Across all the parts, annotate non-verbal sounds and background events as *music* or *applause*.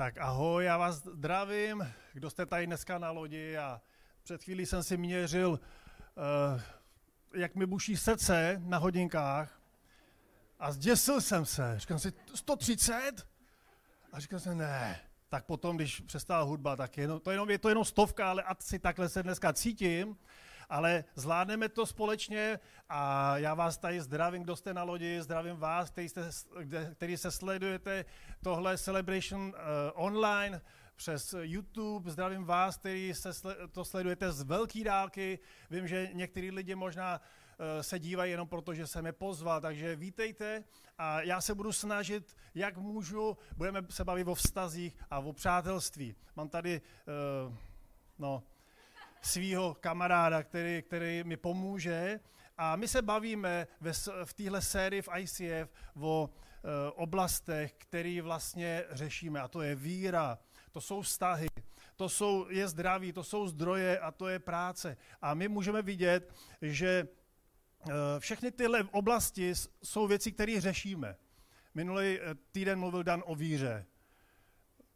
Tak ahoj, já vás zdravím, kdo jste tady dneska na lodi a před chvílí jsem si měřil, uh, jak mi buší srdce na hodinkách a zděsil jsem se. Říkal si, 130? A říkal jsem, ne. Tak potom, když přestala hudba, tak je, to, jenom, je to jenom stovka, ale asi takhle se dneska cítím ale zvládneme to společně a já vás tady zdravím, kdo jste na lodi, zdravím vás, který, jste, který se sledujete tohle Celebration uh, online přes YouTube. Zdravím vás, který se to sledujete z velké dálky. Vím, že některý lidi možná uh, se dívají jenom proto, že jsem je pozval, takže vítejte a já se budu snažit, jak můžu, budeme se bavit o vztazích a o přátelství. Mám tady, uh, no, svého kamaráda, který, který mi pomůže. A my se bavíme ve, v téhle sérii v ICF o e, oblastech, které vlastně řešíme. A to je víra, to jsou vztahy, to jsou, je zdraví, to jsou zdroje a to je práce. A my můžeme vidět, že e, všechny tyhle oblasti jsou věci, které řešíme. Minulý e, týden mluvil Dan o víře.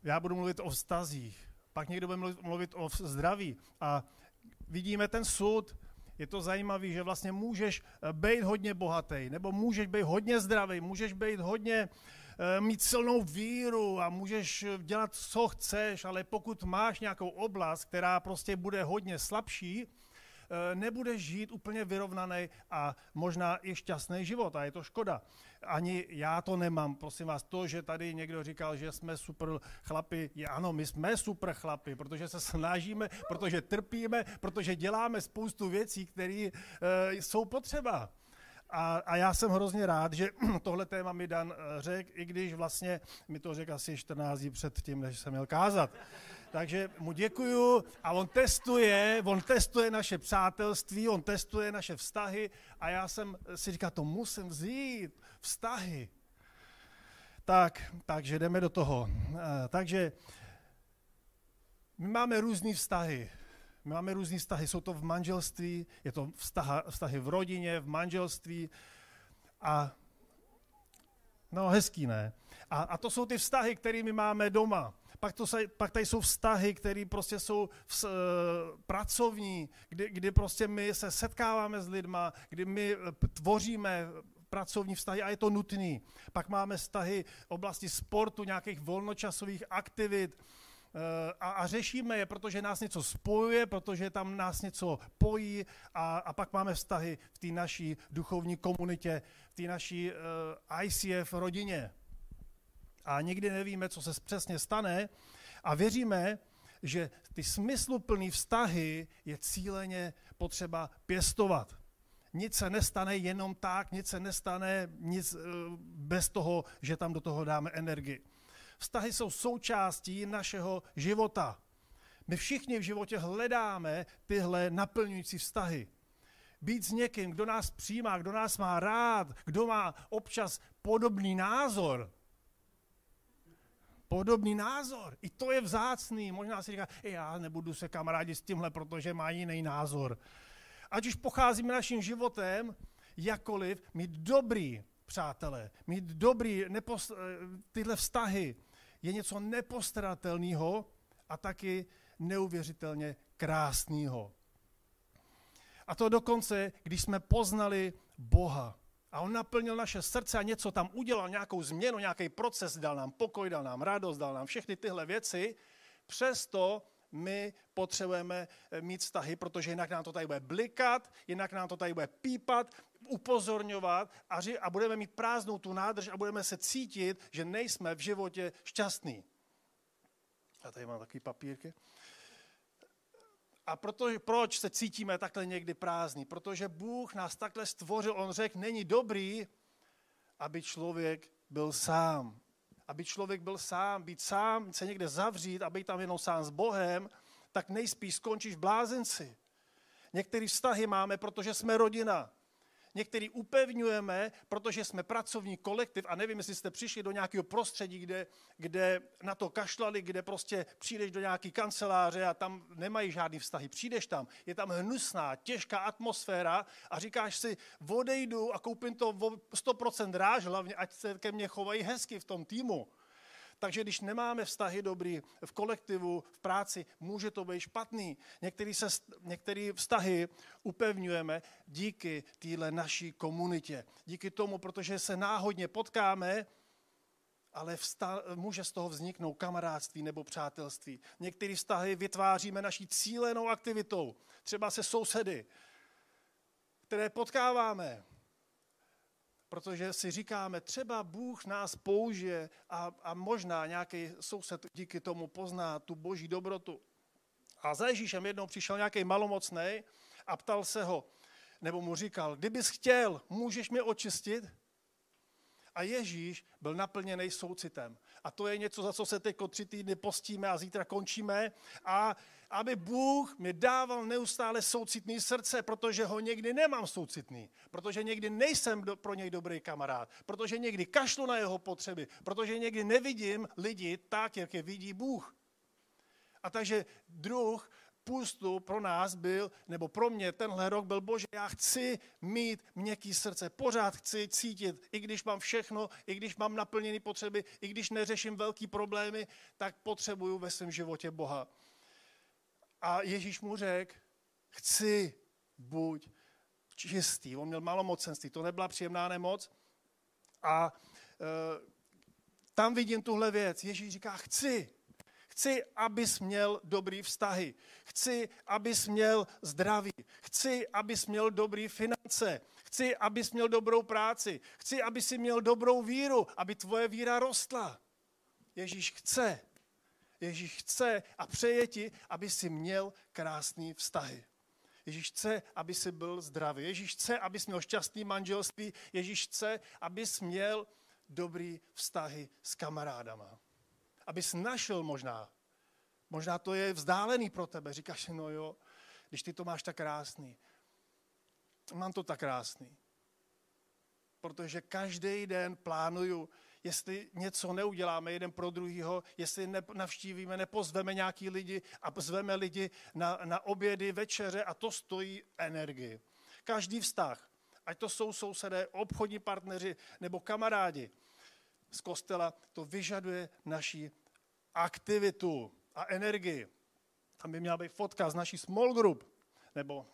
Já budu mluvit o vztazích pak někdo bude mluvit, o zdraví. A vidíme ten soud, je to zajímavé, že vlastně můžeš eh, být hodně bohatý, nebo můžeš být hodně zdravý, můžeš být hodně eh, mít silnou víru a můžeš dělat, co chceš, ale pokud máš nějakou oblast, která prostě bude hodně slabší, Eh, nebudeš žít úplně vyrovnaný a možná i šťastný život. A je to škoda. Ani já to nemám, prosím vás, to, že tady někdo říkal, že jsme super chlapi, je ano, my jsme super chlapi, protože se snažíme, protože trpíme, protože děláme spoustu věcí, které uh, jsou potřeba. A, a já jsem hrozně rád, že *clears throat* tohle téma mi Dan eh, řekl, i když vlastně mi to řekl asi 14 dní před tím, než jsem měl kázat. Takže mu děkuju a on testuje, on testuje naše přátelství, on testuje naše vztahy a já jsem si říkal, to musím vzít, vztahy. Tak, takže jdeme do toho. Eh, takže my máme různé vztahy. My máme různé vztahy, jsou to v manželství, je to vztaha, vztahy v rodině, v manželství a no hezký, ne? A, a to jsou ty vztahy, které my máme doma. Pak, to se, pak tady jsou vztahy, které prostě jsou v, uh, pracovní, kdy, kdy prostě my se setkáváme s lidma, kdy my eh, tvoříme pracovní vztahy a je to nutný. Pak máme vztahy oblasti sportu, nějakých volnočasových aktivit, eh, a, a řešíme je, protože nás něco spojuje, protože tam nás něco pojí a, a pak máme vztahy v té naší duchovní komunitě, v té naší uh, ICF rodině a nikdy nevíme, co se přesně stane a věříme, že ty smysluplné vztahy je cíleně potřeba pěstovat. Nic se nestane jenom tak, nic se nestane nic eh, bez toho, že tam do toho dáme energii. Vztahy jsou součástí našeho života. My všichni v životě hledáme tyhle naplňující vztahy. Být s někým, kdo nás přijímá, kdo nás má rád, kdo má občas podobný názor, podobný názor. I to je vzácný. Možná si říká, já nebudu se kamarádi s tímhle, protože má jiný názor. Ať už pocházíme naším životem, jakoliv, mít dobrý přátelé, mít dobrý, nepost, eh, tyhle vztahy je něco nepostradatelného a taky neuvěřitelně krásného. A to dokonce, když jsme poznali Boha. A on naplnil naše srdce a něco tam udělal, nějakou změnu, nějaký proces, dal nám pokoj, dal nám radost, dal nám všechny tyhle věci. Přesto my potřebujeme eh, mít vztahy, protože jinak nám to tady bude blikat, jinak nám to tady bude pípat, upozorňovat a, ři- a budeme mít prázdnou tu nádrž a budeme se cítit, že nejsme v životě šťastní. Já tady mám takový papírky. A proto, proč se cítíme takhle někdy prázdní? Protože Bůh nás takhle stvořil. On řekl, není dobrý, aby člověk byl sám. Aby člověk byl sám, být sám, se někde zavřít a být tam jenom sám s Bohem, tak nejspíš skončíš v blázenci. Některé vztahy máme, protože jsme rodina některý upevňujeme, protože jsme pracovní kolektiv a nevím, jestli jste přišli do nějakého prostředí, kde, kde na to kašlali, kde prostě přijdeš do nějaké kanceláře a tam nemají žádný vztahy. Přijdeš tam, je tam hnusná, těžká atmosféra a říkáš si, odejdu a koupím to 100% ráž, hlavně ať se ke mně chovají hezky v tom týmu Takže když nemáme vztahy dobrý v kolektivu, v práci, může to být špatný. Některé, se, některé vztahy upevňujeme díky téhle naší komunitě. Díky tomu, protože se náhodně potkáme, ale vsta- může z toho vzniknout kamarádství nebo přátelství. Některé vztahy vytváříme naší cílenou aktivitou, třeba se sousedy, které potkáváme, protože si říkáme, třeba Bůh nás použije a, a možná nějaký soused díky tomu pozná tu boží dobrotu. A za Ježíšem jednou přišel nějaký malomocný a ptal se ho, nebo mu říkal, kdybys chtěl, můžeš mě očistit? A Ježíš byl naplněný soucitem. A to je něco, za co se teď tři týdny postíme a zítra končíme. A aby Bůh mi dával neustále soucitný srdce, protože ho někdy nemám soucitný, protože někdy nejsem do, pro něj dobrý kamarád, protože někdy kašlu na jeho potřeby, protože někdy nevidím lidi tak, jak je vidí Bůh. A takže druh půstu pro nás byl, nebo pro mě tenhle rok byl, bože, já chci mít měkký srdce, pořád chci cítit, i když mám všechno, i když mám naplněné potřeby, i když neřeším velký problémy, tak potřebuju ve svém životě Boha. A Ježíš mu řekl, chci buď čistý. On měl malomocenství, to nebyla příjemná nemoc. A e, tam vidím tuhle věc. Ježíš říká, chci, Chci, abys měl dobrý vztahy. Chci, abys měl zdraví. Chci, abys měl dobrý finance. Chci, abys měl dobrou práci. Chci, aby si měl dobrou víru, aby tvoje víra rostla. Ježíš chce. Ježíš chce a přeje ti, aby si měl krásný vztahy. Ježíš chce, aby si byl zdravý. Ježíš chce, abys měl šťastný manželství. Ježíš chce, abys měl dobrý vztahy s kamarádama abys našel možná. Možná to je vzdálený pro tebe. Říkáš no jo, když ty to máš tak krásný. Mám to tak krásný. Protože každý den plánuju, jestli něco neuděláme jeden pro druhýho, jestli navštívíme, nepozveme nějaký lidi a zveme lidi na, na obědy, večeře a to stojí energii. Každý vztah, ať to jsou sousedé, obchodní partneři nebo kamarádi, z kostela, to vyžaduje naší aktivitu a energii. Tam by měla být fotka z naší small group, nebo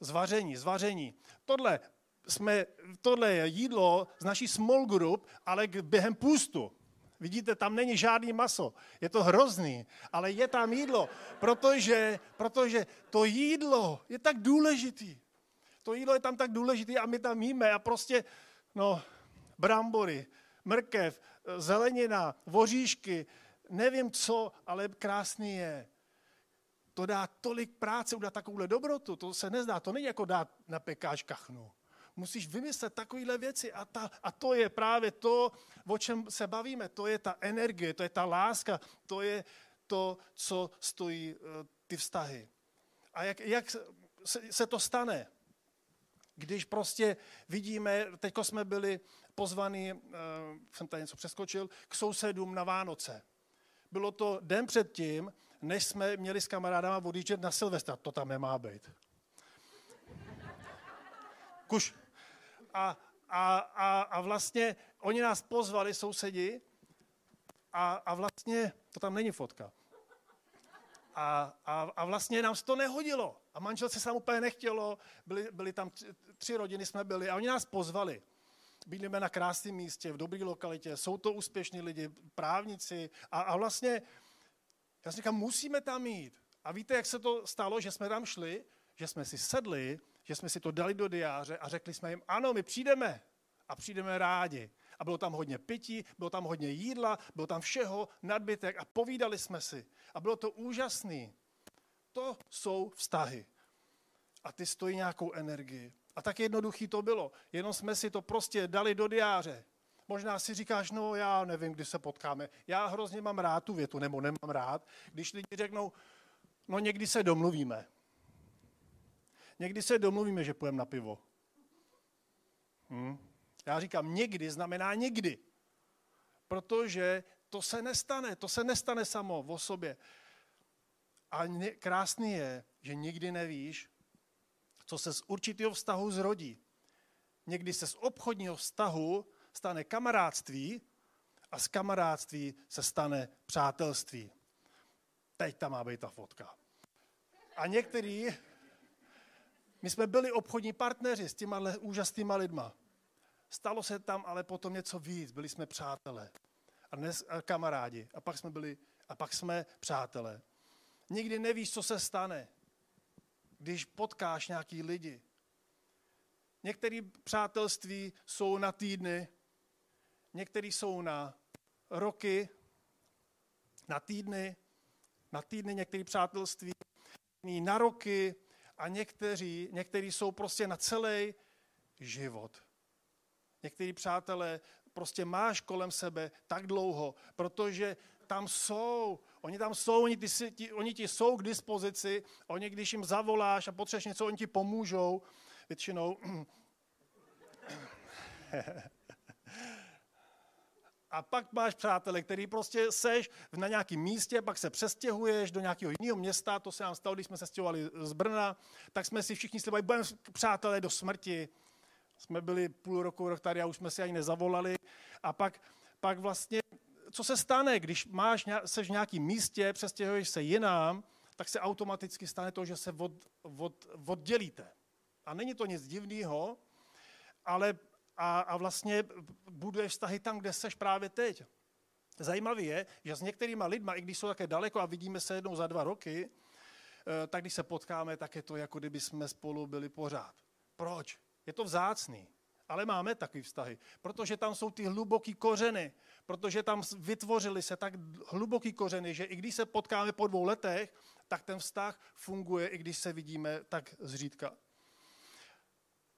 zvaření, zvaření. Tohle, jsme, tohle je jídlo z naší small group, ale během půstu. Vidíte, tam není žádný maso. Je to hrozný, ale je tam jídlo, protože, protože to jídlo je tak důležitý. To jídlo je tam tak důležité a my tam jíme a prostě, no, brambory, mrkev, zelenina, voříšky, nevím co, ale krásný je. To dá tolik práce, udělat takovouhle dobrotu, to se nezdá, to není jako dát na pekáč kachnu. Musíš vymyslet takovéhle věci a, ta, a to je právě to, o čem se bavíme. To je ta energie, to je ta láska, to je to, co stojí uh, ty vztahy. A jak, jak se, se to stane? Když prostě vidíme, teď jsme byli pozvaní, uh, jsem tady něco přeskočil, k sousedům na Vánoce. Bylo to den předtím, než jsme měli s kamarádama odjíždět na Silvestra. To tam nemá být. Kuš. A, a, a, a vlastně oni nás pozvali, sousedi, a, a vlastně, to tam není fotka. A, a, a vlastně nám to nehodilo. A manželce se nám úplně nechtělo, byli, byli tam tři, tři rodiny jsme byli a oni nás pozvali. Bydlíme na krásném místě, v dobré lokalitě, jsou to úspěšní lidi, právníci a, a vlastně, já si říkám, musíme tam jít. A víte, jak se to stalo, že jsme tam šli, že jsme si sedli, že jsme si to dali do diáře a řekli jsme jim, ano, my přijdeme a přijdeme rádi. A bylo tam hodně pití, bylo tam hodně jídla, bylo tam všeho, nadbytek a povídali jsme si. A bylo to úžasný. To jsou vztahy. A ty stojí nějakou energii. A tak jednoduchý to bylo. Jenom jsme si to prostě dali do diáře. Možná si říkáš, no já nevím, kdy se potkáme. Já hrozně mám rád tu větu, nebo nemám rád, když lidi řeknou, no někdy se domluvíme. Někdy se domluvíme, že půjdeme na pivo. Hm? Já říkám, někdy znamená někdy. Protože to se nestane, to se nestane samo o sobě. A krásný je, že nikdy nevíš, co se z určitého vztahu zrodí. Někdy se z obchodního vztahu stane kamarádství a z kamarádství se stane přátelství. Teď tam má být ta fotka. A některý, my jsme byli obchodní partneři s těma úžasnýma lidma. Stalo se tam ale potom něco víc, byli jsme přátelé. A dnes kamarádi. A pak jsme byli, a pak jsme přátelé. Nikdy nevíš, co se stane, když potkáš nějaký lidi. Některé přátelství jsou na týdny, některé jsou na roky, na týdny, na týdny některé přátelství, na roky a někteří, někteří jsou prostě na celý život. Někteří přátelé prostě máš kolem sebe tak dlouho, protože tam jsou, oni tam jsou, oni ti, ti, oni ti jsou k dispozici, oni když jim zavoláš a potřebuješ něco, oni ti pomůžou, většinou. *clears throat* A pak máš přátele, který prostě seš na nějakém místě, pak se přestěhuješ do nějakého jiného města, to se nám stalo, když jsme se stěhovali z Brna, tak jsme si všichni slibali, budeme přátelé do smrti. Jsme byli půl roku, rok tady a už jsme si ani nezavolali. A pak, pak vlastně, co se stane, když máš, seš v nějakém místě, přestěhuješ se jinam, tak se automaticky stane to, že se od, od, oddělíte. A není to nic divného, ale a, a vlastně buduješ vztahy tam, kde seš právě teď. Zajímavé je, že s některýma lidma, i když jsou také daleko a vidíme se jednou za dva roky, eh, tak když se potkáme, tak je to jako kdyby jsme spolu byli pořád. Proč? Je to vzácný. Ale máme takové vztahy, protože tam jsou ty hluboký kořeny, protože tam vytvořily se tak hluboký kořeny, že i když se potkáme po dvou letech, tak ten vztah funguje, i když se vidíme tak zřídka.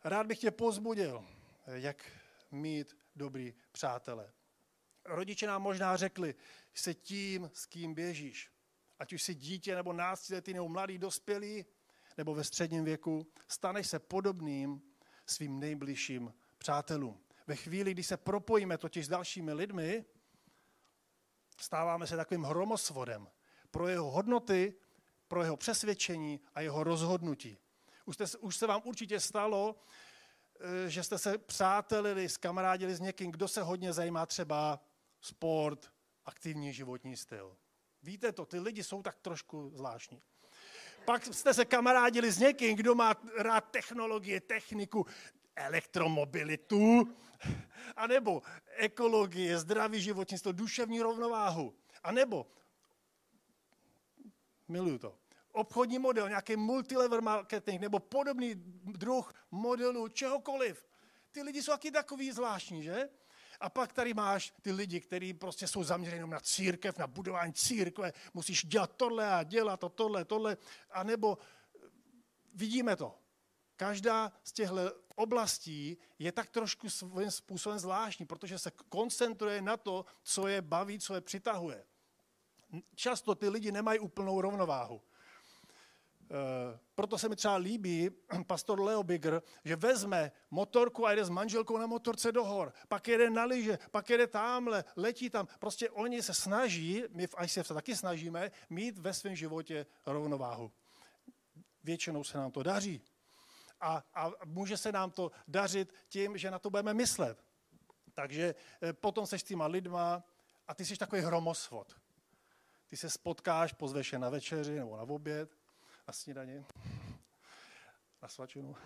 Rád bych tě pozbudil, jak mít dobrý přátele. Rodiče nám možná řekli, se tím, s kým běžíš. Ať už jsi dítě, nebo náctiletý, nebo mladý, dospělý, nebo ve středním věku, staneš se podobným svým nejbližším přátelům. Ve chvíli, kdy se propojíme totiž s dalšími lidmi, stáváme se takovým hromosvodem pro jeho hodnoty, pro jeho přesvědčení a jeho rozhodnutí. Už, jste, už se vám určitě stalo, Eh, že jste se přátelili, skamarádili s někým, kdo se hodně zajímá třeba sport, aktivní životní styl. Víte to, ty lidi jsou tak trošku zvláštní. Pak jste se kamarádili s někým, kdo má rád technologie, techniku, elektromobilitu, anebo ekologie, zdravý životní styl, duševní rovnováhu, anebo, miluju to, obchodní model, nějaký multilevel marketing nebo podobný druh modelu, čehokoliv. Ty lidi jsou taky takový zvláštní, že? A pak tady máš ty lidi, kteří prostě jsou zaměřeni na církev, na budování církve, musíš dělat tohle a dělat to, tohle, tohle, a nebo vidíme to. Každá z těchto oblastí je tak trošku svým způsobem zvláštní, protože se koncentruje na to, co je baví, co je přitahuje. Často ty lidi nemají úplnou rovnováhu. Eh, proto se mi třeba líbí *clears throat* pastor Leo Bigger, že vezme motorku a jde s manželkou na motorce do hor, pak jede na lyže, pak jede tamhle, letí tam. Prostě oni se snaží, my v ICF se taky snažíme, mít ve svém životě rovnováhu. Většinou se nám to daří. A, a může se nám to dařit tím, že na to budeme myslet. Takže eh, potom seš s těma lidma a ty jsi takový hromosvod. Ty se spotkáš, pozveš je na večeři nebo na oběd na snídaně, na svačinu.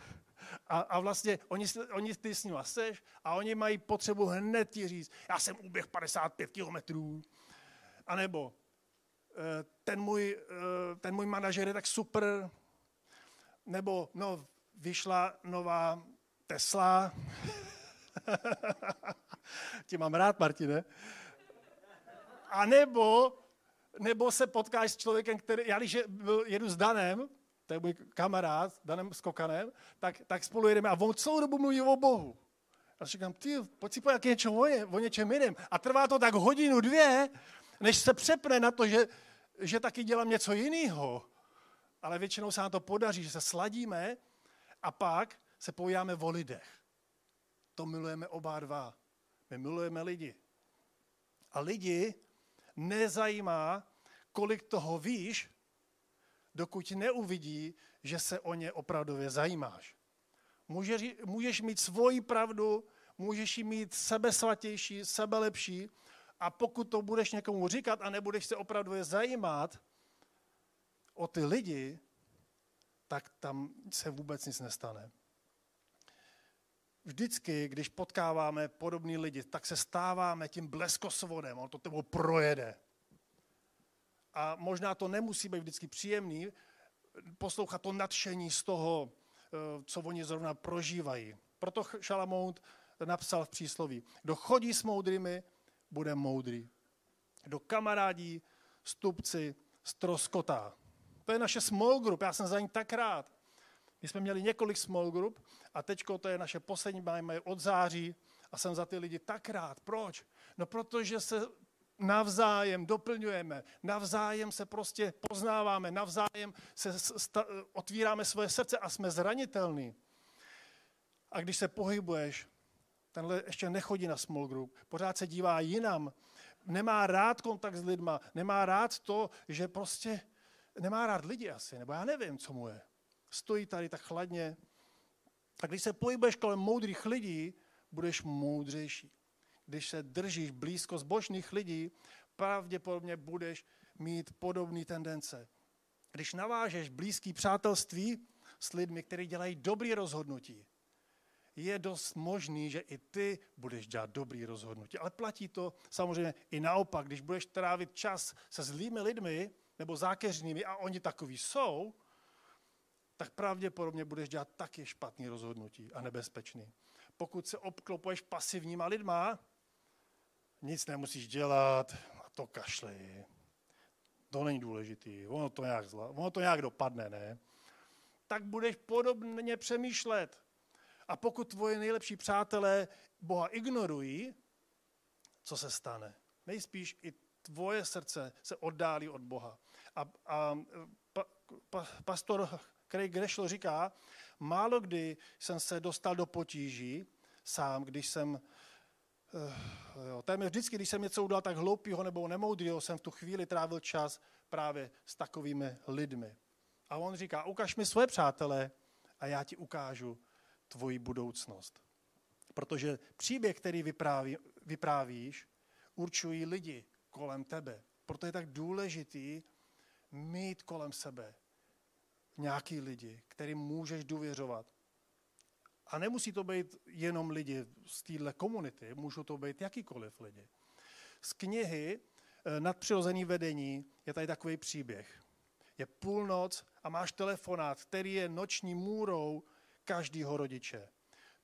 A, a vlastně oni, oni ty s nimi seš a oni mají potřebu hned ti říct, já jsem uběh 55 kilometrů, anebo eh, ten můj, eh, ten můj manažer je tak super, nebo no, vyšla nová Tesla, *laughs* Tě mám rád, Martine. A nebo nebo se potkáš s člověkem, který, já když jedu s Danem, to je můj kamarád, Danem Skokanem, tak, tak spolu jedeme a on celou dobu mluví o Bohu. A říkám, ty, pojď si pojď něco o, ně, o něčem jiném. A trvá to tak hodinu, dvě, než se přepne na to, že, že taky dělám něco jiného. Ale většinou se nám to podaří, že se sladíme a pak se povídáme o lidech. To milujeme oba dva. My milujeme lidi. A lidi nezajímá, kolik toho víš, dokud neuvidí, že se o ně opravdově zajímáš. Můžeš, můžeš mít svoji pravdu, můžeš ji mít sebesvatější, sebelepší, A pokud to budeš někomu říkat a nebudeš se opravdu je zajímat o ty lidi, tak tam se vůbec nic nestane. Vždycky, když potkáváme podobný lidi, tak se stáváme tím bleskosvodem, on to tebou projede. A možná to nemusí být vždycky příjemný, poslouchat to nadšení z toho, eh, co oni zrovna prožívají. Proto Šalamout napsal v přísloví, kdo chodí s moudrými, bude moudrý. Kdo kamarádí, stupci, stroskotá. To je naše small group, já jsem za ní tak rád. My jsme měli několik small group a teďko to je naše poslední, máme od září a jsem za ty lidi tak rád. Proč? No protože se navzájem doplňujeme, navzájem se prostě poznáváme, navzájem se sta- otvíráme svoje srdce a jsme zranitelní. A když se pohybuješ, tenhle ještě nechodí na small group, pořád se dívá jinam, nemá rád kontakt s lidma, nemá rád to, že prostě nemá rád lidi asi, nebo já nevím, co mu je. Stojí tady tak chladně. A když se pohybuješ kolem moudrých lidí, budeš moudřejší. Když se držíš blízko zbožných lidí, pravděpodobně budeš mít podobné tendence. Když navážeš blízký přátelství s lidmi, kteří dělají dobrý rozhodnutí, je dost možný, že i ty budeš dělat dobrý rozhodnutí. Ale platí to samozřejmě i naopak. Když budeš trávit čas se zlými lidmi nebo zákeřnými a oni takový jsou, tak pravděpodobně budeš dělat taky špatný rozhodnutí a nebezpečný. Pokud se obklopuješ pasivníma lidma, nic nemusíš dělat a to kašlej. To není důležitý, ono to nějak, zla, ono to nějak dopadne, ne? Tak budeš podobně přemýšlet. A pokud tvoje nejlepší přátelé Boha ignorují, co se stane? Nejspíš i tvoje srdce se oddálí od Boha. A, a pa, pa, pastor Craig Greshel říká, málo kdy jsem se dostal do potíží sám, když jsem Uh, jo, téměř vždycky, když jsem něco udělal tak hloupého nebo nemoudrého, jsem v tu chvíli trávil čas právě s takovými lidmi. A on říká, ukaž mi své přátelé a já ti ukážu tvoji budoucnost. Protože příběh, který vypráví, vyprávíš, určují lidi kolem tebe. Proto je tak důležitý mít kolem sebe nějaký lidi, kterým můžeš důvěřovat. A nemusí to být jenom lidi z téhle komunity, můžou to být jakýkoliv lidi. Z knihy eh, Nadpřirozený vedení je tady takový příběh. Je půlnoc a máš telefonát, který je noční můrou každého rodiče.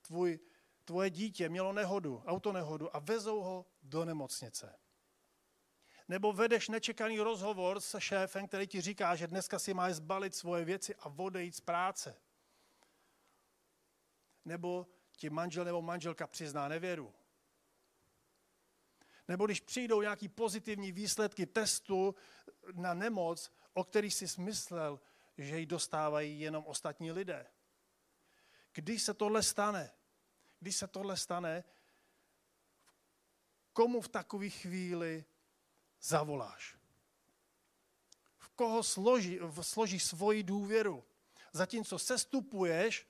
Tvůj, tvoje dítě mělo nehodu, autonehodu a vezou ho do nemocnice. Nebo vedeš nečekaný rozhovor se šéfem, který ti říká, že dneska si máš zbalit svoje věci a odejít z práce. Nebo ti manžel nebo manželka přizná nevěru. Nebo když přijdou nějaký pozitivní výsledky testu na nemoc, o který jsi smyslel, že ji dostávají jenom ostatní lidé. Když se tohle stane, když se tohle stane, komu v takové chvíli zavoláš? V koho složí, složí svoji důvěru? Zatímco sestupuješ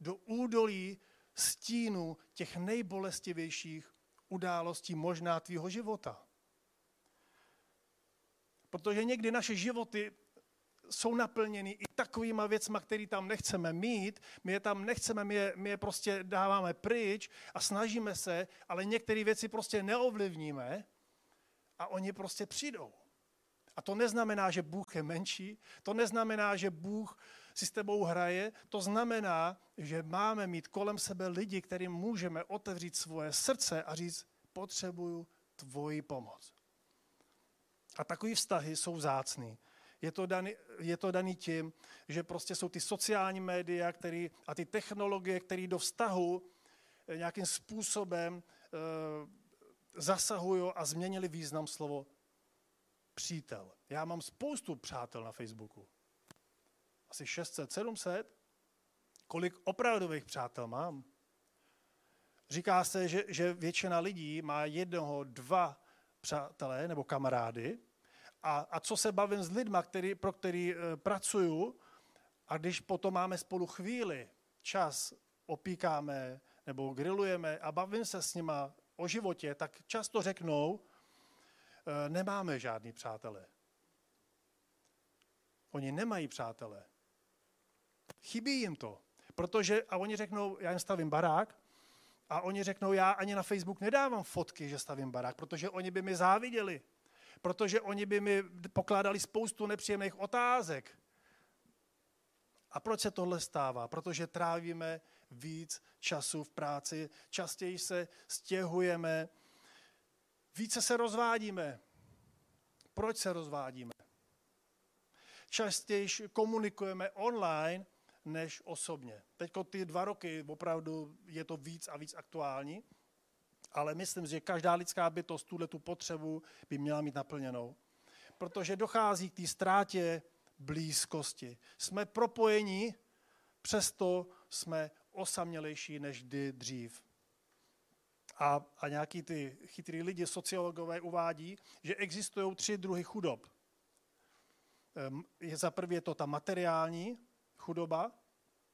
do údolí stínu těch nejbolestivějších událostí možná tvýho života. Protože někdy naše životy jsou naplněny i takovýma věcma, které tam nechceme mít, my je tam nechceme, my je, my je prostě dáváme pryč a snažíme se, ale některé věci prostě neovlivníme a oni prostě přijdou. A to neznamená, že Bůh je menší, to neznamená, že Bůh si s tebou hraje, to znamená, že máme mít kolem sebe lidi, kterým můžeme otevřít svoje srdce a říct, potřebuju tvoji pomoc. A takový vztahy jsou vzácný. Je to, daný, je to daný tím, že prostě jsou ty sociální média který, a ty technologie, které do vztahu eh, nějakým způsobem e, zasahují a změnili význam slovo přítel. Já mám spoustu přátel na Facebooku. Asi 600, 700. Kolik opravdových přátel mám? Říká se, že, že většina lidí má jednoho, dva přátelé nebo kamarády, a, a co se bavím s lidmi, který, pro který e, pracuju, a když potom máme spolu chvíli, čas, opíkáme nebo grillujeme a bavím se s nima o životě, tak často řeknou, e, nemáme žádný přátelé. Oni nemají přátelé. Chybí jim to. Protože, a oni řeknou, já jim stavím barák, a oni řeknou, já ani na Facebook nedávám fotky, že stavím barák, protože oni by mi záviděli. Protože oni by mi pokládali spoustu nepříjemných otázek. A proč se tohle stává? Protože trávíme víc času v práci, častěji se stěhujeme, více se rozvádíme. Proč se rozvádíme? Častěji komunikujeme online, než osobně. Teď ty dva roky opravdu je to víc a víc aktuální, ale myslím, že každá lidská bytost tuhle tu potřebu by měla mít naplněnou. Protože dochází k té ztrátě blízkosti. Jsme propojení, přesto jsme osamělejší než kdy dřív. A, a nějaký ty chytrý lidi, sociologové uvádí, že existují tři druhy chudob. Ehm, je za prvé to ta materiální chudoba,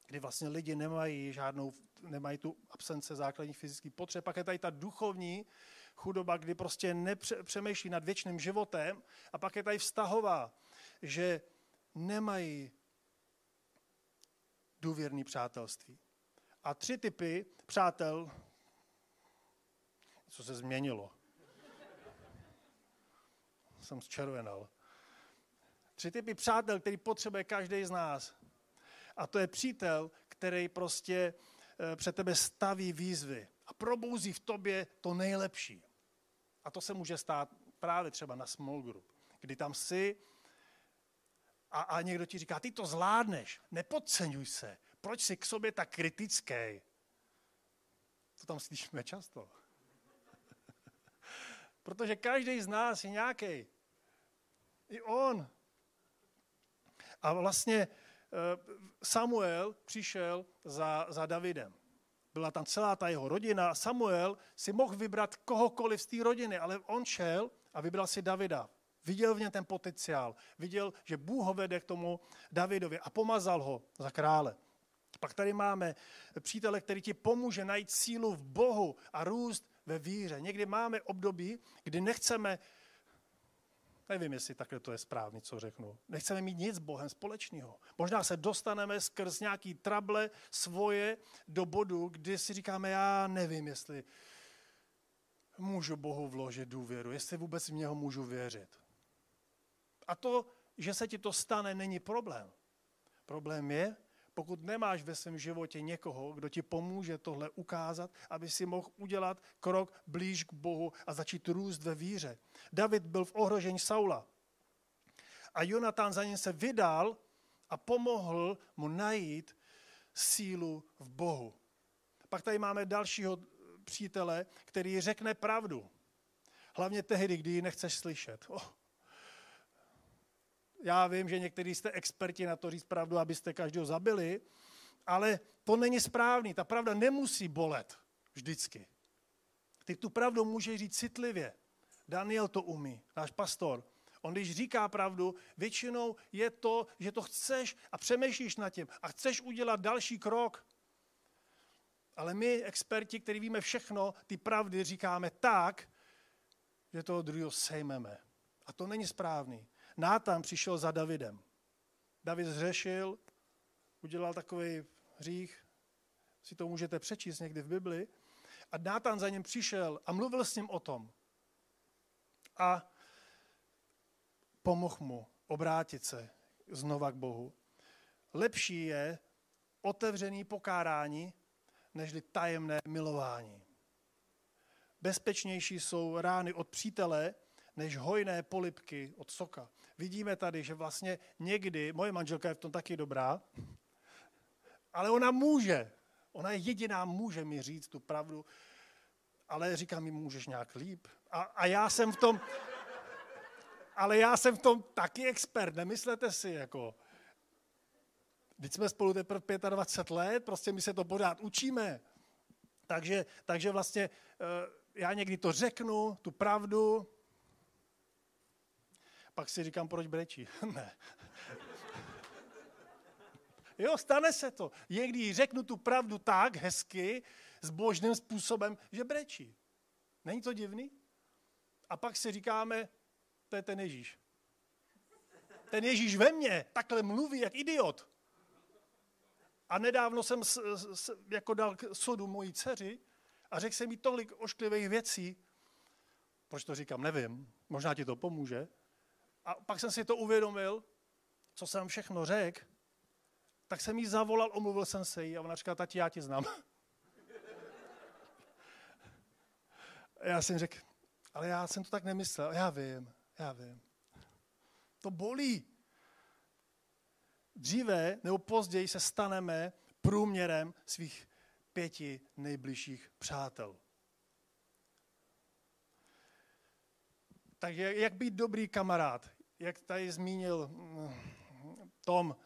kdy vlastně lidi nemají žádnou, nemají tu absence základních fyzických potřeb. Pak je tady ta duchovní chudoba, kdy prostě nepřemýšlí nad věčným životem. A pak je tady vztahová, že nemají důvěrný přátelství. A tři typy přátel, co se změnilo. Jsem zčervenal. Tři typy přátel, který potřebuje každý z nás. A to je přítel, který prostě eh, před tebe staví výzvy a probouzí v tobě to nejlepší. A to se může stát právě třeba na small group, kdy tam jsi a, a někdo ti říká, ty to zvládneš, nepodceňuj se, proč jsi k sobě tak kritický? To tam slyšíme často. *laughs* Protože každý z nás je nějaký. I on. A vlastně eh, Samuel přišel za, za Davidem. Byla tam celá ta jeho rodina. Samuel si mohl vybrat kohokoliv z té rodiny, ale on šel a vybral si Davida. Viděl v něm ten potenciál. Viděl, že Bůh ho vede k tomu Davidovi a pomazal ho za krále. Pak tady máme přítele, který ti pomůže najít sílu v Bohu a růst ve víře. Někdy máme období, kdy nechceme, nevím, jestli takhle to je správně, co řeknu, nechceme mít nic s Bohem společného. Možná se dostaneme skrz nějaký trable svoje do bodu, kdy si říkáme, já nevím, jestli můžu Bohu vložit důvěru, jestli vůbec v něho můžu věřit. A to, že se ti to stane, není problém. Problém je, pokud nemáš ve svém životě někoho, kdo ti pomůže tohle ukázat, aby si mohl udělat krok blíž k Bohu a začít růst ve víře. David byl v ohrožení Saula. A Jonatán za ním se vydal a pomohl mu najít sílu v Bohu. Pak tady máme dalšího přítele, který řekne pravdu. Hlavně tehdy, kdy ji nechceš slyšet. Oh, já vím, že někteří jste experti na to říct pravdu, abyste každého zabili, ale to není správný. Ta pravda nemusí bolet vždycky. Ty tu pravdu můžeš říct citlivě. Daniel to umí, náš pastor. On když říká pravdu, většinou je to, že to chceš a přemýšlíš nad tím a chceš udělat další krok. Ale my, experti, kteří víme všechno, ty pravdy říkáme tak, že toho druhého sejmeme. A to není správný. Nátan přišel za Davidem. David zřešil, udělal takový hřích, si to můžete přečíst někdy v Bibli, a Nátan za ním přišel a mluvil s ním o tom. A pomohl mu obrátit se znova k Bohu. Lepší je otevřený pokárání, nežli tajemné milování. Bezpečnější jsou rány od přítele, než hojné polipky od soka. Vidíme tady, že vlastně někdy, moje manželka je v tom taky dobrá, ale ona může, ona je jediná, může mi říct tu pravdu, ale říká mi, můžeš nějak líp. A, a já jsem v tom, ale já jsem v tom taky expert, nemyslete si, jako, Teď jsme spolu teprve 25 let, prostě my se to pořád učíme. Takže, takže vlastně eh, já někdy to řeknu, tu pravdu, pak si říkám, proč brečí. *laughs* ne. Jo, stane se to. Někdy řeknu tu pravdu tak hezky, s božným způsobem, že brečí. Není to divný? A pak si říkáme, to je ten Ježíš. Ten Ježíš ve mně takhle mluví jak idiot. A nedávno jsem s, s, jako dal k sodu mojí dceři a řekl jsem jí tolik ošklivých věcí. Proč to říkám, nevím. Možná ti to pomůže. A pak jsem si to uvědomil, co jsem všechno řekl. Tak jsem jí zavolal, omluvil jsem se jí a ona říkala, tati, já tě znám. *laughs* já jsem řekl, ale já jsem to tak nemyslel. Já vím, já vím. To bolí. Dříve nebo později se staneme průměrem svých pěti nejbližších přátel. Takže jak být dobrý kamarád? Jak tady zmínil mm, Tom,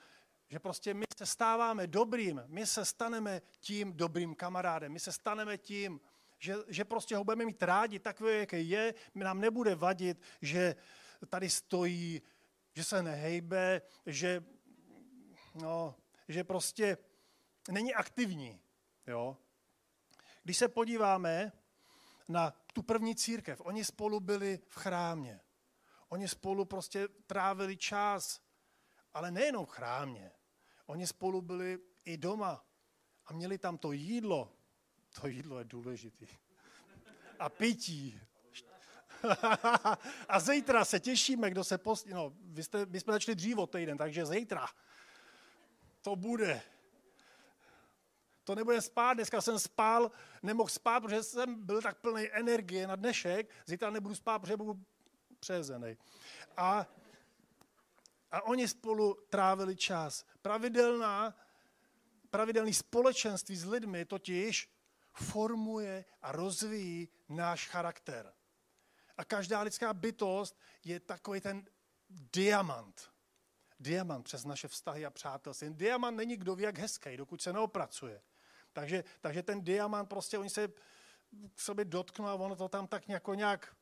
že prostě my se stáváme dobrým, my se staneme tím dobrým kamarádem, my se staneme tím, že, že prostě ho budeme mít rádi takový, jaký je, nám nebude vadit, že tady stojí, že se nehejbe, že, no, že prostě není aktivní. Jo? Když se podíváme na tu první církev, oni spolu byli v chrámě. Oni spolu prostě trávili čas, ale nejenom v chrámě. Oni spolu byli i doma a měli tam to jídlo. To jídlo je důležité. A pití. *laughs* a zítra se těšíme, kdo se post... No, vy jste, my jsme začali dřívo týden, takže zítra to bude. To nebude spát, dneska jsem spal, nemohl spát, protože jsem byl tak plný energie na dnešek, zítra nebudu spát, protože budu přezený. A, a oni spolu trávili čas. Pravidelná, pravidelný společenství s lidmi totiž formuje a rozvíjí náš charakter. A každá lidská bytost je takový ten diamant. Diamant přes naše vztahy a přátelství. Diamant není kdo ví jak hezký, dokud se neopracuje. Takže, takže ten diamant prostě, oni se k sobě dotknou a ono to tam tak jako nějak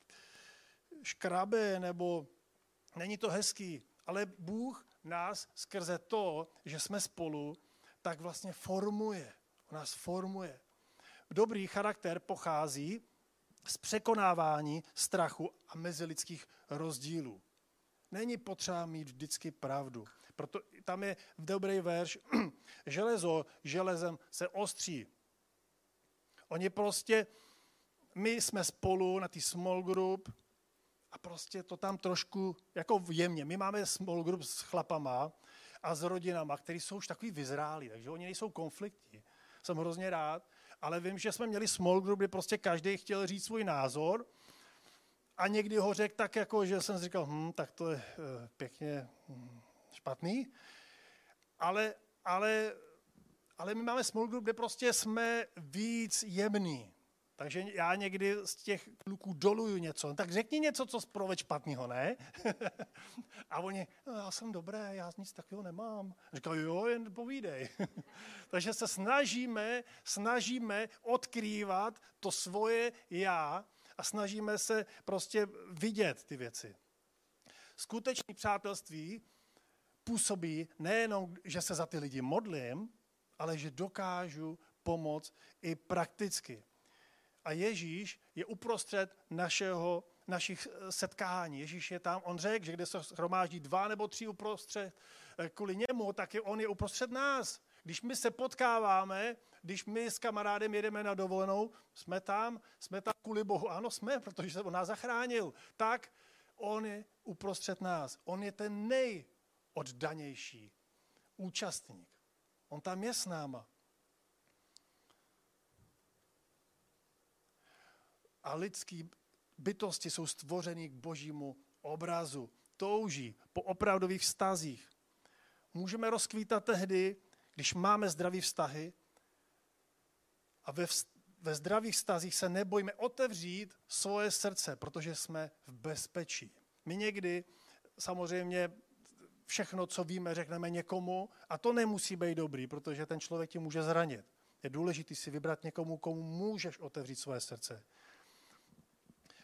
škrabe, nebo není to hezký. Ale Bůh nás skrze to, že jsme spolu, tak vlastně formuje. On nás formuje. Dobrý charakter pochází z překonávání strachu a mezilidských rozdílů. Není potřeba mít vždycky pravdu. Proto tam je v dobrý verš, *clears throat* železo železem se ostří. Oni prostě, my jsme spolu na té small group a prostě to tam trošku jako jemně. My máme small group s chlapama a s rodinama, který jsou už takový vyzrálí, takže oni nejsou konfliktní. Jsem hrozně rád, ale vím, že jsme měli small group, kdy prostě každý chtěl říct svůj názor a někdy ho řekl tak, jako, že jsem si říkal, hm, tak to je uh, pěkně hm, špatný. Ale, ale, ale my máme small group, kde prostě jsme víc jemní. Takže já někdy z těch kluků doluju něco. Tak řekni něco, co zprove špatného, ne? *laughs* a oni, no, já jsem dobré, já nic takového nemám. Říkají, jo, jen povídej. *laughs* Takže se snažíme, snažíme odkrývat to svoje já a snažíme se prostě vidět ty věci. Skutečné přátelství působí nejenom, že se za ty lidi modlím, ale že dokážu pomoct i prakticky. A Ježíš je uprostřed našeho, našich eh, setkání. Ježíš je tam, on řekl, že kde se hromáždí dva nebo tři uprostřed eh, kvůli němu, tak je on je uprostřed nás. Když my se potkáváme, když my s kamarádem jedeme na dovolenou, jsme tam, jsme tam kvůli Bohu. Ano, jsme, protože se on nás zachránil. Tak on je uprostřed nás. On je ten nejoddanější účastník. On tam je s náma. A lidský bytosti jsou stvořeny k božímu obrazu. Touží po opravdových vztazích. Můžeme rozkvítat tehdy, když máme zdravý vztahy a ve, vz, ve zdravých vztazích se nebojíme otevřít svoje srdce, protože jsme v bezpečí. My někdy samozřejmě všechno, co víme, řekneme někomu a to nemusí být dobrý, protože ten člověk ti může zranit. Je důležité si vybrat někomu, komu můžeš otevřít svoje srdce.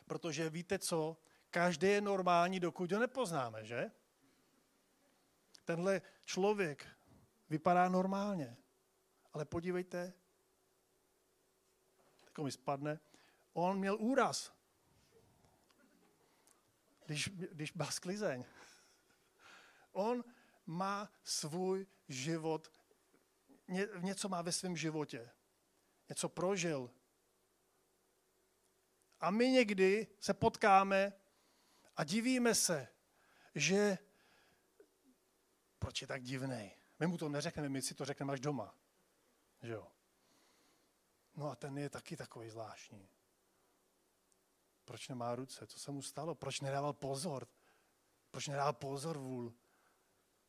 Protože víte co? Každý je normální, dokud ho nepoznáme, že? Tenhle člověk vypadá normálně. Ale podívejte, tak mi spadne, on měl úraz. když, když má sklizeň. On má svůj život, ně, něco má ve svém životě. Něco prožil. A my někdy se potkáme a divíme se, že proč je tak divný. My mu to neřekneme, my si to řekneme až doma. Že jo? No a ten je taky takový zvláštní. Proč nemá ruce? Co se mu stalo? Proč nedával pozor? Proč nedával pozor vůl?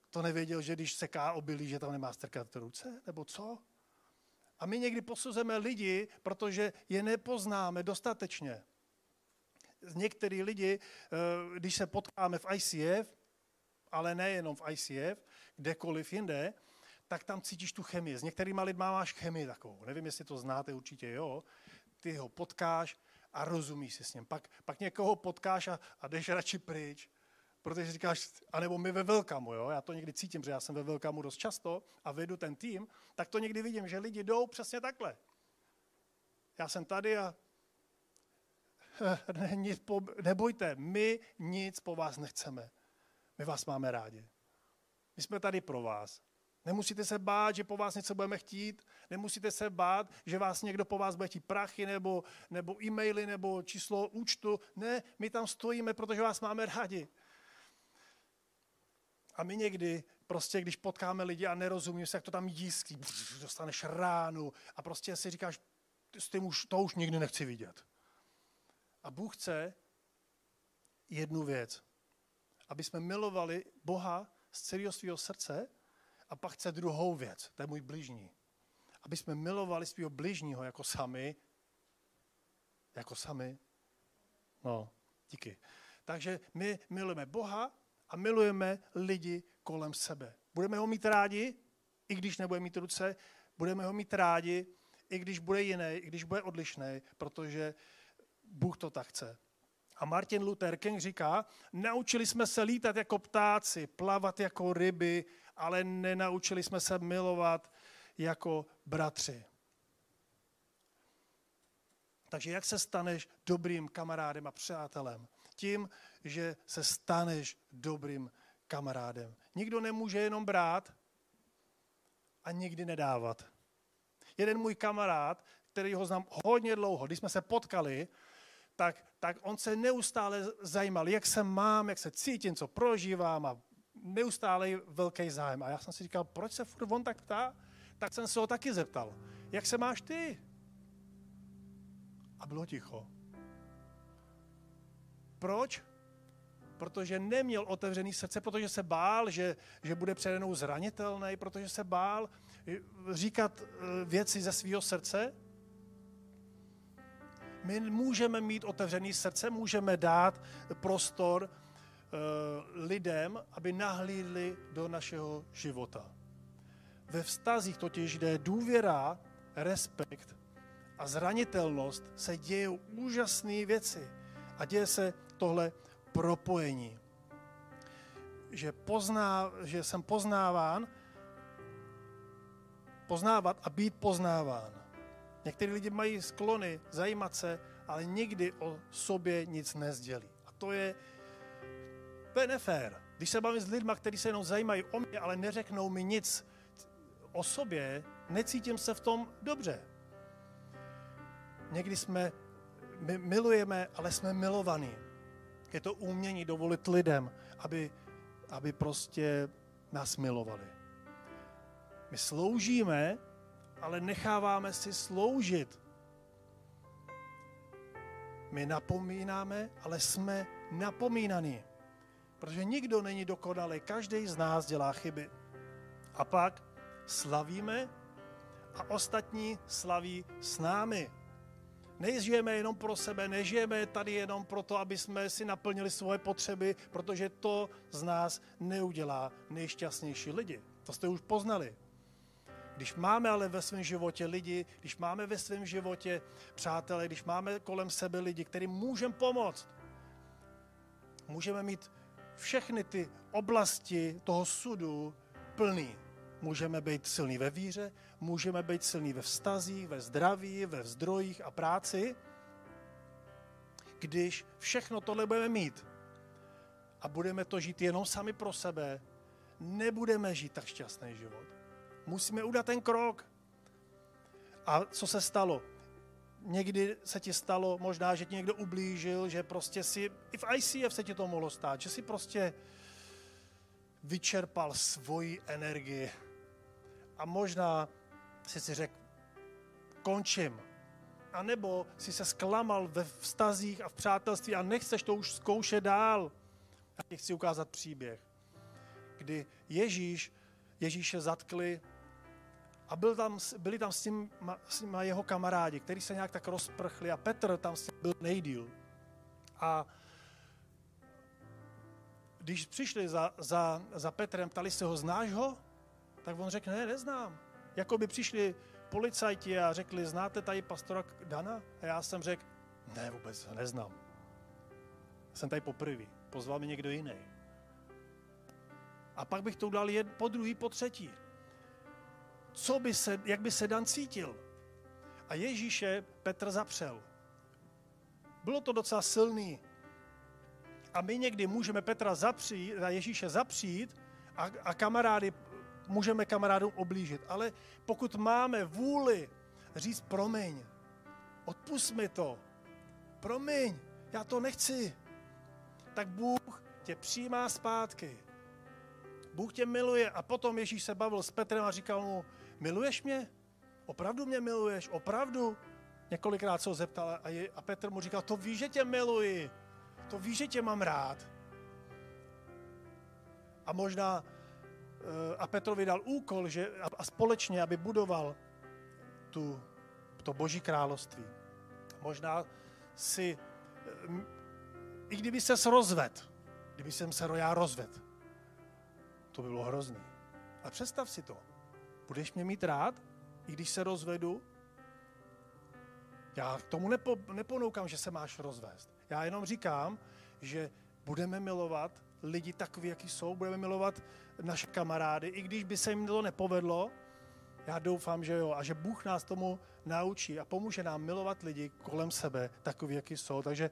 To nevěděl, že když seká obilí, že tam nemá strkat ruce? Nebo co? A my někdy posuzujeme lidi, protože je nepoznáme dostatečně. Některý lidi, eh, když se potkáme v ICF, ale nejenom v ICF, kdekoliv jinde, tak tam cítíš tu chemii. S některýma lidma máš chemii takovou. Nevím, jestli to znáte, určitě jo. Ty ho potkáš a rozumíš si s ním. Pak, pak někoho potkáš a, a jdeš radši pryč. Protože říkáš, anebo my ve Velkamu, jo? já to někdy cítím, že já jsem ve Velkamu dost často a vedu ten tým, tak to někdy vidím, že lidi jdou přesně takhle. Já jsem tady a *laughs* ne, nic po, nebojte, my nic po vás nechceme. My vás máme rádi. My jsme tady pro vás. Nemusíte se bát, že po vás něco budeme chtít. Nemusíte se bát, že vás někdo po vás bude chtít prachy nebo, nebo e-maily nebo číslo účtu. Ne, my tam stojíme, protože vás máme rádi. A my někdy, prostě když potkáme lidi a nerozumíme se, jak to tam jíský, dostaneš ránu a prostě si říkáš, s tím už, to už nikdy nechci vidět. A Bůh chce jednu věc. Aby jsme milovali Boha z celého svého srdce a pak chce druhou věc, to je můj bližní. Aby jsme milovali svého bližního jako sami, jako sami. No, díky. Takže my milujeme Boha a milujeme lidi kolem sebe. Budeme ho mít rádi, i když nebude mít ruce, budeme ho mít rádi, i když bude jiný, i když bude odlišný, protože Bůh to tak chce. A Martin Luther King říká, naučili jsme se lítat jako ptáci, plavat jako ryby, ale nenaučili jsme se milovat jako bratři. Takže jak se staneš dobrým kamarádem a přátelem? Tím, že se staneš dobrým kamarádem. Nikdo nemůže jenom brát a nikdy nedávat. Jeden můj kamarád, který ho znám hodně dlouho, když jsme se potkali, tak, tak on se neustále zajímal, jak se mám, jak se cítím, co prožívám a neustále velký zájem. A já jsem si říkal, proč se furt on tak ptá? Tak jsem se ho taky zeptal, jak se máš ty? A bylo ticho. Proč? Protože neměl otevřený srdce, protože se bál, že, že bude přede mnou zranitelný, protože se bál eh, říkat eh, věci ze svého srdce. My můžeme mít otevřený srdce, můžeme dát prostor uh, lidem, aby nahlídli do našeho života. Ve vztazích totiž, kde důvěra, respekt a zranitelnost se dějí úžasné věci a děje se tohle propojení. Že, pozná, že jsem poznáván, poznávat a být poznáván. Někteří lidi mají sklony zajímat se, ale nikdy o sobě nic nezdělí. A to je, to je nefér. Když se bavím s lidmi, kteří se jenom zajímají o mě, ale neřeknou mi nic o sobě, necítím se v tom dobře. Někdy jsme, my milujeme, ale jsme milovaní. Je to umění dovolit lidem, aby, aby prostě nás milovali. My sloužíme, ale necháváme si sloužit. My napomínáme, ale jsme napomínaní. Protože nikdo není dokonalý, každý z nás dělá chyby. A pak slavíme a ostatní slaví s námi. Nežijeme jenom pro sebe, nežijeme tady jenom proto, aby jsme si naplnili svoje potřeby, protože to z nás neudělá nejšťastnější lidi. To jste už poznali. Když máme ale ve svém životě lidi, když máme ve svém životě přátelé, když máme kolem sebe lidi, kterým můžeme pomoct, můžeme mít všechny ty oblasti toho sudu plný. Můžeme být silní ve víře, můžeme být silní ve vztazích, ve zdraví, ve zdrojích a práci. Když všechno tohle budeme mít, a budeme to žít jenom sami pro sebe, nebudeme žít tak šťastný život. Musíme udat ten krok. A co se stalo? Někdy se ti stalo možná, že ti někdo ublížil, že prostě si, i v ICF se ti to mohlo stát, že si prostě vyčerpal svoji energii. A možná si si řekl, končím. A nebo si se zklamal ve vztazích a v přátelství a nechceš to už zkoušet dál. A ti chci ukázat příběh, kdy Ježíš, Ježíše zatkli a byl tam, byli tam s, tím, s ním jeho kamarádi, kteří se nějak tak rozprchli a Petr tam s ním byl nejdíl. A když přišli za, za, za Petrem, ptali se ho, znáš ho? Tak on řekl, ne, neznám. Jako by přišli policajti a řekli, znáte tady pastora Dana? A já jsem řekl, ne, vůbec neznám. Jsem tady poprvé, pozval mi někdo jiný. A pak bych to udělal jed, po druhý, po třetí. Co by se, jak by se Dan cítil? A Ježíše Petr zapřel. Bylo to docela silný. A my někdy můžeme Petra zapřít, a Ježíše zapřít a, a kamarády, můžeme kamarádům oblížit. Ale pokud máme vůli říct promiň, odpust mi to, promiň, já to nechci, tak Bůh tě přijímá zpátky. Bůh tě miluje a potom Ježíš se bavil s Petrem a říkal mu, miluješ mě? Opravdu mě miluješ? Opravdu? Několikrát se ho zeptal a, je, a Petr mu říkal, to víš, že tě miluji, to víš, že tě mám rád. A možná a Petrovi dal úkol, že a společně, aby budoval tu, to boží království. Možná si, eh, i kdyby se rozved, kdyby jsem se já rozved, to by bylo hrozný. A představ si to. Budeš mě mít rád, i když se rozvedu? Já k tomu nepo, neponoukám, že se máš rozvést. Já jenom říkám, že budeme milovat lidi takový, jaký jsou, budeme milovat naše kamarády, i když by se jim to nepovedlo, já doufám, že jo, a že Bůh nás tomu naučí a pomůže nám milovat lidi kolem sebe takový, jaký jsou. Takže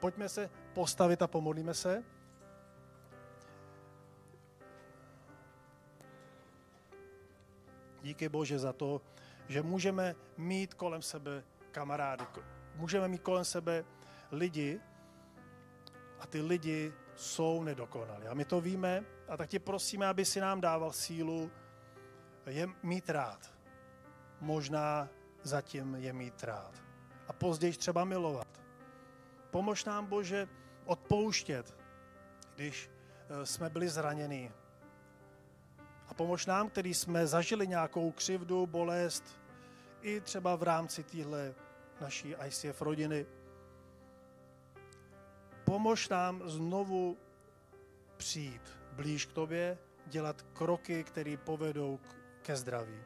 pojďme se postavit a pomodlíme se. Díky Bože za to, že můžeme mít kolem sebe kamarády, můžeme mít kolem sebe lidi a ty lidi jsou nedokonalí. A my to víme a tak tě prosíme, aby si nám dával sílu je mít rád. Možná zatím je mít rád. A později třeba milovat. Pomož nám, Bože, odpouštět, když eh, jsme byli zraněni, a pomož nám, který jsme zažili nějakou křivdu, bolest, i třeba v rámci téhle naší ICF rodiny. Pomož nám znovu přijít blíž k tobě, dělat kroky, které povedou ke zdraví.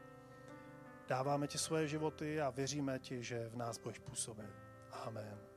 Dáváme ti svoje životy a věříme ti, že v nás budeš působit. Amen.